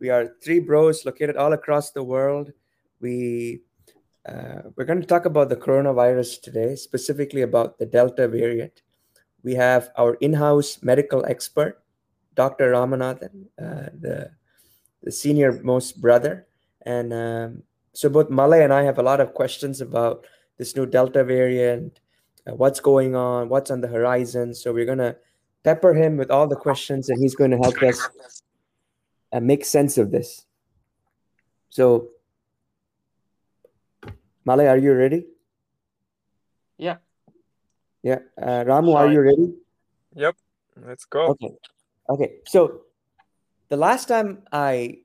We are three bros located all across the world. We uh, we're going to talk about the coronavirus today, specifically about the Delta variant. We have our in-house medical expert, Dr. Ramanathan, uh, the the senior most brother, and um, so both Malay and I have a lot of questions about this new Delta variant, uh, what's going on, what's on the horizon. So we're gonna pepper him with all the questions, and he's going to help us uh, make sense of this. So, Malay, are you ready? Yeah. Yeah. Uh, Ramu, are you ready? Yep. Let's go. Okay. Okay. So, the last time I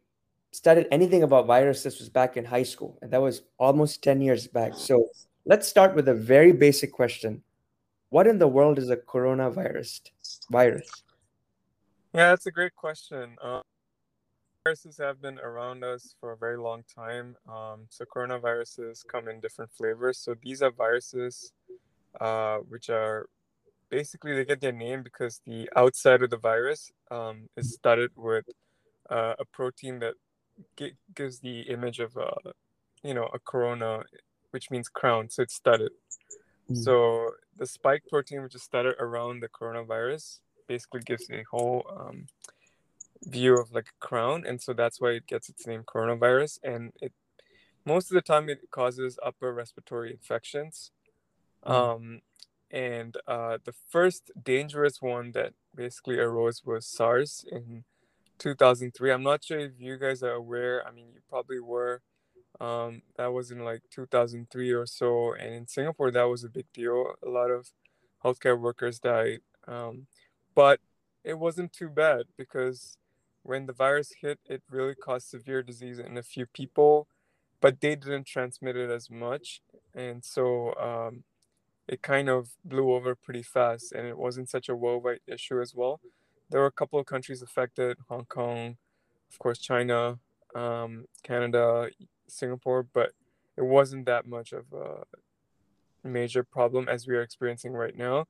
studied anything about viruses was back in high school, and that was almost 10 years back. So, let's start with a very basic question What in the world is a coronavirus? Virus? Yeah, that's a great question. Um, viruses have been around us for a very long time. Um, so coronaviruses come in different flavors. So these are viruses uh, which are basically they get their name because the outside of the virus um, is studded with uh, a protein that g- gives the image of a, you know, a corona, which means crown. So it's studded. Mm. So the spike protein, which is studded around the coronavirus, basically gives a whole um, view of like a crown, and so that's why it gets its name coronavirus. And it most of the time it causes upper respiratory infections. Mm. Um, and uh, the first dangerous one that basically arose was SARS in 2003. I'm not sure if you guys are aware. I mean, you probably were. Um, that was in like 2003 or so, and in Singapore that was a big deal. A lot of healthcare workers died, um, but it wasn't too bad because when the virus hit, it really caused severe disease in a few people, but they didn't transmit it as much. And so um, it kind of blew over pretty fast and it wasn't such a worldwide issue as well. There were a couple of countries affected Hong Kong, of course, China, um, Canada, Singapore, but it wasn't that much of a major problem as we are experiencing right now.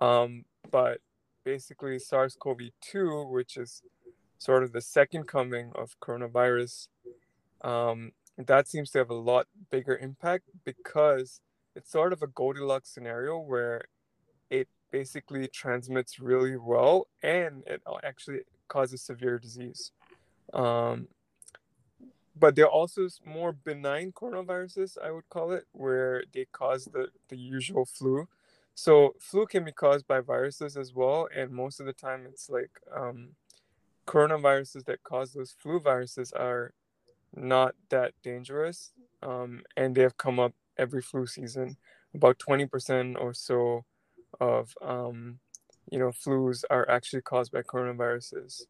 Um, but basically, SARS CoV 2, which is sort of the second coming of coronavirus, um, that seems to have a lot bigger impact because it's sort of a Goldilocks scenario where it basically transmits really well and it actually causes severe disease. Um, but there are also more benign coronaviruses, I would call it, where they cause the, the usual flu. So flu can be caused by viruses as well, and most of the time it's like um, coronaviruses that cause those flu viruses are not that dangerous, um, and they have come up every flu season. About 20% or so of um, you know flus are actually caused by coronaviruses.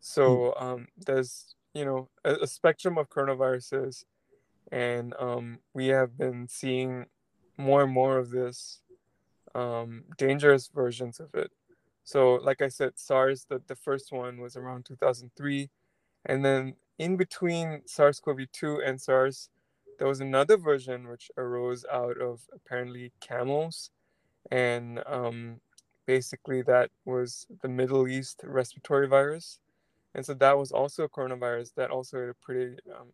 So hmm. um, there's you know a, a, spectrum of coronaviruses, and um, we have been seeing more and more of this um, dangerous versions of it. So, like I said, SARS, the, the first one was around 2003. And then in between SARS CoV 2 and SARS, there was another version which arose out of apparently camels. And um, basically, that was the Middle East respiratory virus. And so that was also a coronavirus that also had a pretty um,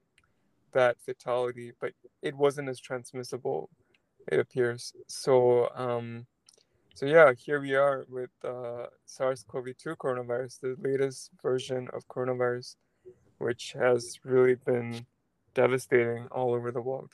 bad fatality, but it wasn't as transmissible, it appears. So, um, so yeah, here we are with uh, SARS-CoV-2 coronavirus, the latest version of coronavirus, which has really been devastating all over the world.